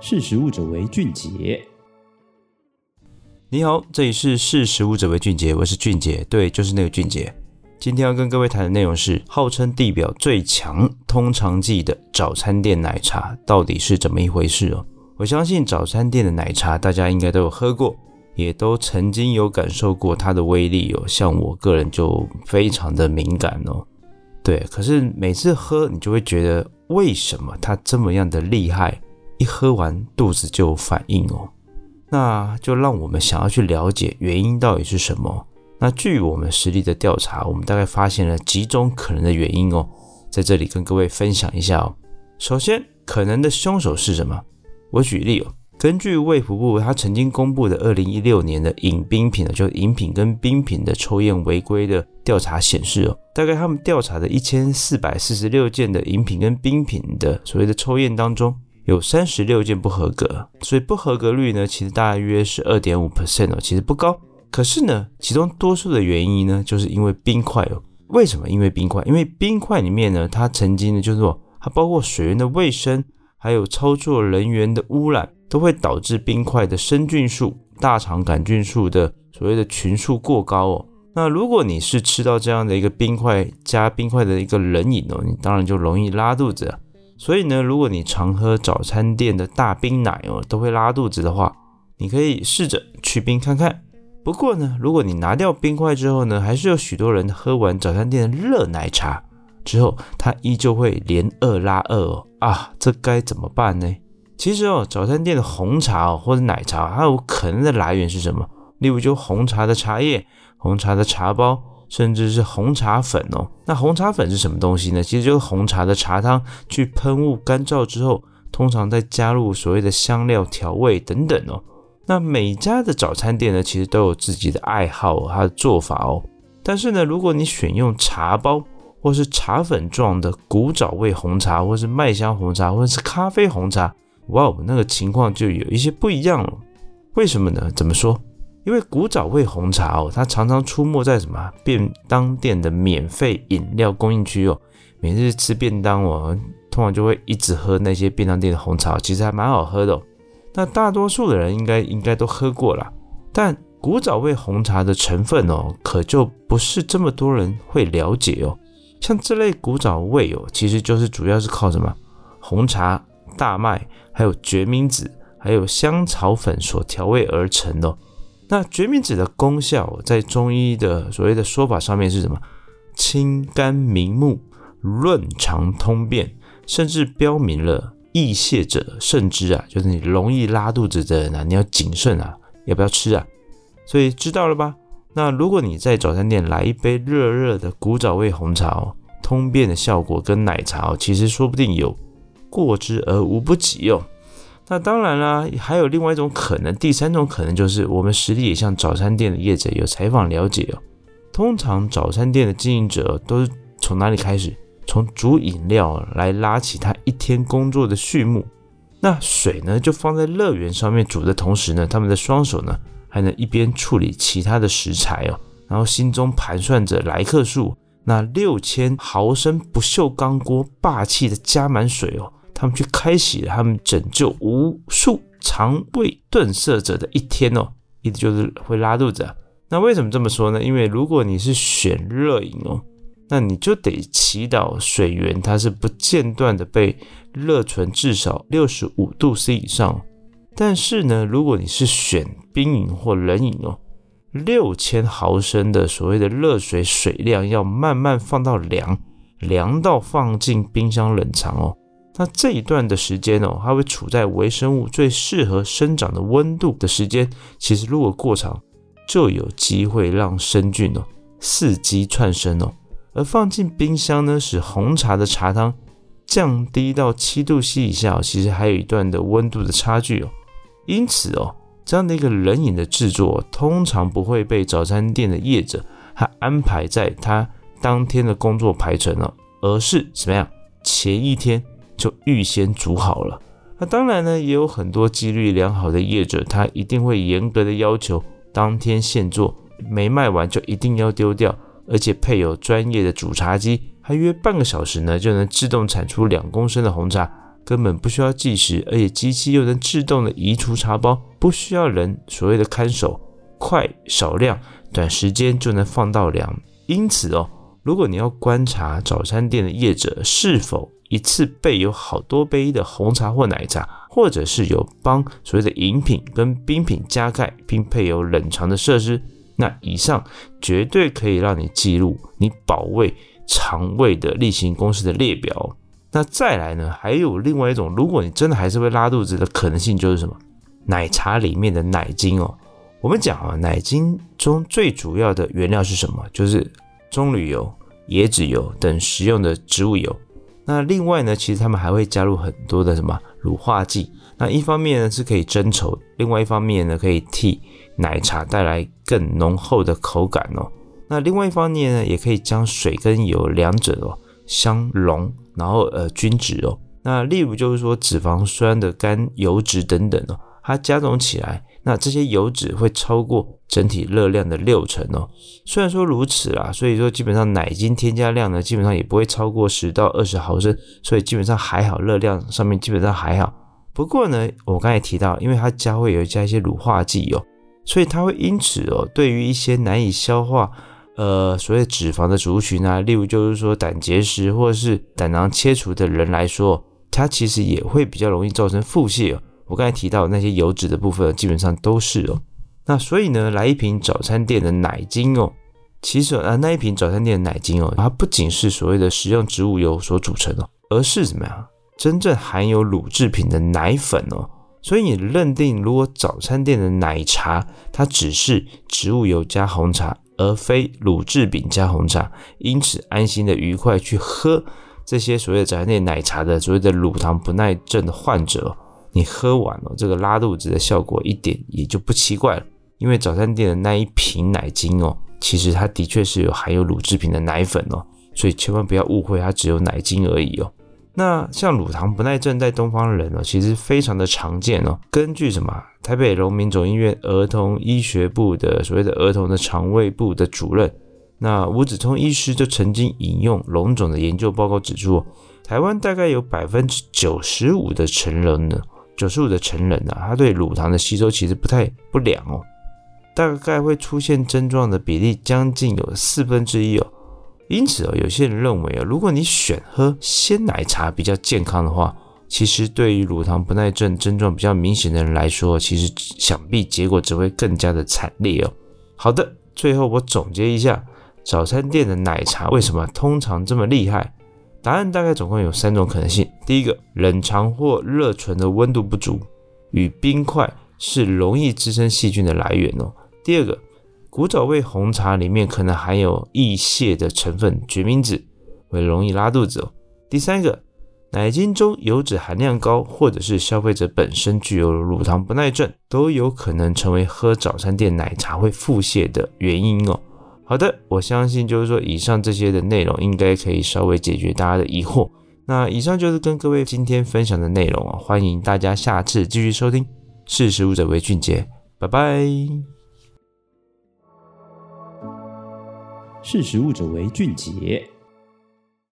识食物者为俊杰。你好，这里是识食物者为俊杰，我是俊杰，对，就是那个俊杰。今天要跟各位谈的内容是，号称地表最强通肠剂的早餐店奶茶到底是怎么一回事哦？我相信早餐店的奶茶大家应该都有喝过，也都曾经有感受过它的威力哦。像我个人就非常的敏感哦。对，可是每次喝你就会觉得，为什么它这么样的厉害？一喝完肚子就有反应哦，那就让我们想要去了解原因到底是什么。那据我们实力的调查，我们大概发现了几种可能的原因哦，在这里跟各位分享一下哦。首先，可能的凶手是什么？我举例哦，根据卫福部他曾经公布的二零一六年的饮冰品的，就饮品跟冰品的抽验违规的调查显示哦，大概他们调查的一千四百四十六件的饮品跟冰品的所谓的抽验当中。有三十六件不合格，所以不合格率呢，其实大约是二点五 percent 哦，其实不高。可是呢，其中多数的原因呢，就是因为冰块哦。为什么？因为冰块，因为冰块里面呢，它曾经呢，就是说，它包括水源的卫生，还有操作人员的污染，都会导致冰块的生菌数、大肠杆菌数的所谓的群数过高哦。那如果你是吃到这样的一个冰块加冰块的一个冷饮哦，你当然就容易拉肚子。所以呢，如果你常喝早餐店的大冰奶哦，都会拉肚子的话，你可以试着去冰看看。不过呢，如果你拿掉冰块之后呢，还是有许多人喝完早餐店的热奶茶之后，他依旧会连饿拉饿哦啊，这该怎么办呢？其实哦，早餐店的红茶哦或者奶茶，它有可能的来源是什么？例如就红茶的茶叶、红茶的茶包。甚至是红茶粉哦，那红茶粉是什么东西呢？其实就是红茶的茶汤去喷雾干燥之后，通常再加入所谓的香料调味等等哦。那每家的早餐店呢，其实都有自己的爱好，它的做法哦。但是呢，如果你选用茶包或是茶粉状的古早味红茶，或是麦香红茶，或者是咖啡红茶，哇哦，那个情况就有一些不一样了。为什么呢？怎么说？因为古早味红茶哦，它常常出没在什么便当店的免费饮料供应区哦。每日吃便当哦，通常就会一直喝那些便当店的红茶，其实还蛮好喝的哦。那大多数的人应该应该都喝过了，但古早味红茶的成分哦，可就不是这么多人会了解哦。像这类古早味哦，其实就是主要是靠什么红茶、大麦，还有决明子，还有香草粉所调味而成的。那决明子的功效，在中医的所谓的说法上面是什么？清肝明目、润肠通便，甚至标明了易泻者慎之啊，就是你容易拉肚子的人啊，你要谨慎啊，要不要吃啊？所以知道了吧？那如果你在早餐店来一杯热热的古早味红茶哦，通便的效果跟奶茶哦，其实说不定有过之而无不及哦。那当然啦，还有另外一种可能，第三种可能就是我们实地也向早餐店的业者有采访了解哦。通常早餐店的经营者都是从哪里开始？从煮饮料来拉起他一天工作的序幕。那水呢，就放在乐园上面煮的同时呢，他们的双手呢还能一边处理其他的食材哦，然后心中盘算着来客数。那六千毫升不锈钢锅霸气的加满水哦。他们去开启他们拯救无数肠胃顿塞者的一天哦，意思就是会拉肚子。那为什么这么说呢？因为如果你是选热饮哦，那你就得祈祷水源它是不间断的被热存至少六十五度 C 以上。但是呢，如果你是选冰饮或冷饮哦，六千毫升的所谓的热水水量要慢慢放到凉，凉到放进冰箱冷藏哦。那这一段的时间哦，它会处在微生物最适合生长的温度的时间。其实如果过长，就有机会让生菌哦伺机窜生哦。而放进冰箱呢，使红茶的茶汤降低到七度 C 以下，其实还有一段的温度的差距哦。因此哦，这样的一个冷饮的制作，通常不会被早餐店的业者他安排在他当天的工作排程了，而是怎么样？前一天。就预先煮好了。那当然呢，也有很多纪律良好的业者，他一定会严格的要求当天现做，没卖完就一定要丢掉，而且配有专业的煮茶机，还约半个小时呢就能自动产出两公升的红茶，根本不需要计时，而且机器又能自动的移除茶包，不需要人所谓的看守，快少量，短时间就能放到凉。因此哦，如果你要观察早餐店的业者是否一次备有好多杯的红茶或奶茶，或者是有帮所谓的饮品跟冰品加盖，并配有冷藏的设施，那以上绝对可以让你记录你保卫肠胃的例行公事的列表。那再来呢，还有另外一种，如果你真的还是会拉肚子的可能性，就是什么？奶茶里面的奶精哦。我们讲啊，奶精中最主要的原料是什么？就是棕榈油、椰子油等食用的植物油。那另外呢，其实他们还会加入很多的什么乳化剂。那一方面呢是可以增稠，另外一方面呢可以替奶茶带来更浓厚的口感哦。那另外一方面呢，也可以将水跟油两者哦相融。然后呃均质哦，那例如就是说脂肪酸的甘油脂等等哦，它加总起来，那这些油脂会超过整体热量的六成哦。虽然说如此啦，所以说基本上奶精添加量呢，基本上也不会超过十到二十毫升，所以基本上还好，热量上面基本上还好。不过呢，我刚才提到，因为它加会有加一些乳化剂哦，所以它会因此哦，对于一些难以消化。呃，所谓脂肪的族群啊，例如就是说胆结石或者是胆囊切除的人来说，它其实也会比较容易造成腹泻哦。我刚才提到那些油脂的部分，基本上都是哦。那所以呢，来一瓶早餐店的奶精哦，其实啊，那一瓶早餐店的奶精哦，它不仅是所谓的食用植物油所组成哦，而是怎么样？真正含有乳制品的奶粉哦。所以你认定，如果早餐店的奶茶它只是植物油加红茶，而非乳制品加红茶，因此安心的愉快去喝这些所谓的早餐店奶茶的所谓的乳糖不耐症的患者，你喝完了这个拉肚子的效果一点也就不奇怪了，因为早餐店的那一瓶奶精哦，其实它的确是有含有乳制品的奶粉哦，所以千万不要误会它只有奶精而已哦。那像乳糖不耐症在东方人哦，其实非常的常见哦。根据什么台北荣民总医院儿童医学部的所谓的儿童的肠胃部的主任，那吴子聪医师就曾经引用龙总的研究报告指出，台湾大概有百分之九十五的成人呢，九十五的成人啊，他对乳糖的吸收其实不太不良哦，大概会出现症状的比例将近有四分之一哦。因此哦，有些人认为啊，如果你选喝鲜奶茶比较健康的话，其实对于乳糖不耐症症状比较明显的人来说，其实想必结果只会更加的惨烈哦。好的，最后我总结一下，早餐店的奶茶为什么通常这么厉害？答案大概总共有三种可能性：第一个，冷藏或热存的温度不足，与冰块是容易滋生细菌的来源哦；第二个。古早味红茶里面可能含有易泻的成分决明子，会容易拉肚子哦。第三个，奶精中油脂含量高，或者是消费者本身具有乳糖不耐症，都有可能成为喝早餐店奶茶会腹泻的原因哦。好的，我相信就是说以上这些的内容应该可以稍微解决大家的疑惑。那以上就是跟各位今天分享的内容啊，欢迎大家下次继续收听。识时务者为俊杰，拜拜。识时务者为俊杰。